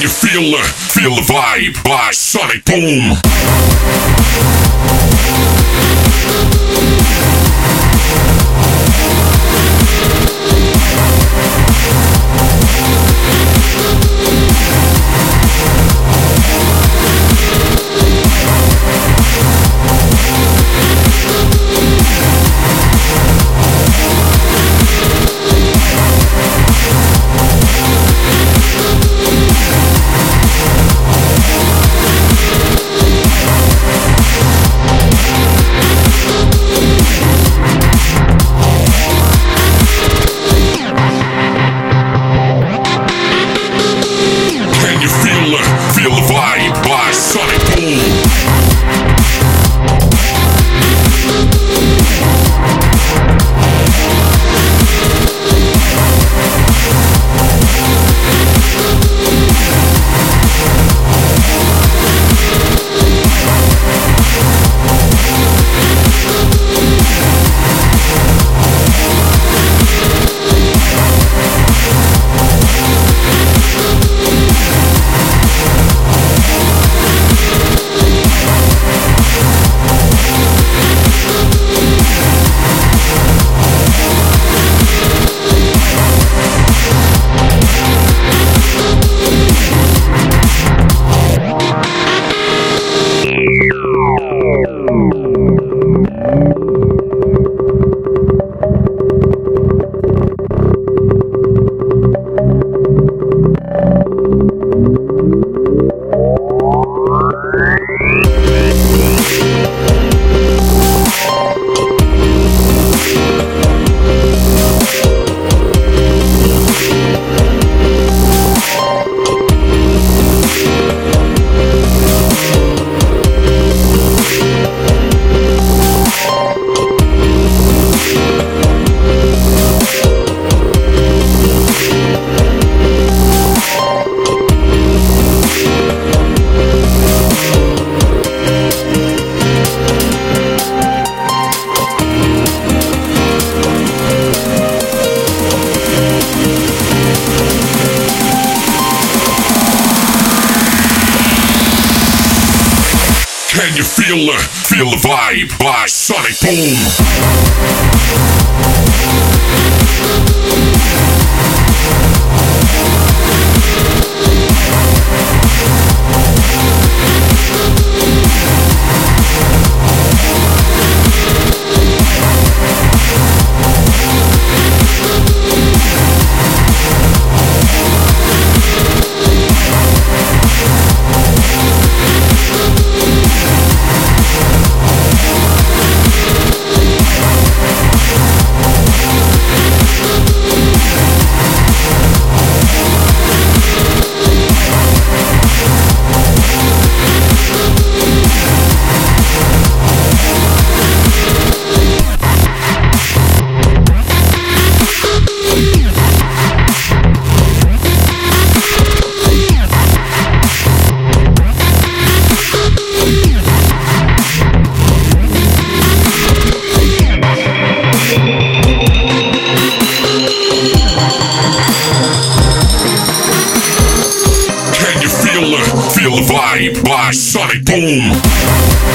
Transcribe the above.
You feel feel the vibe by Sonic Boom? Can you feel it? feel the vibe by Sonic Boom? Sonic Boom?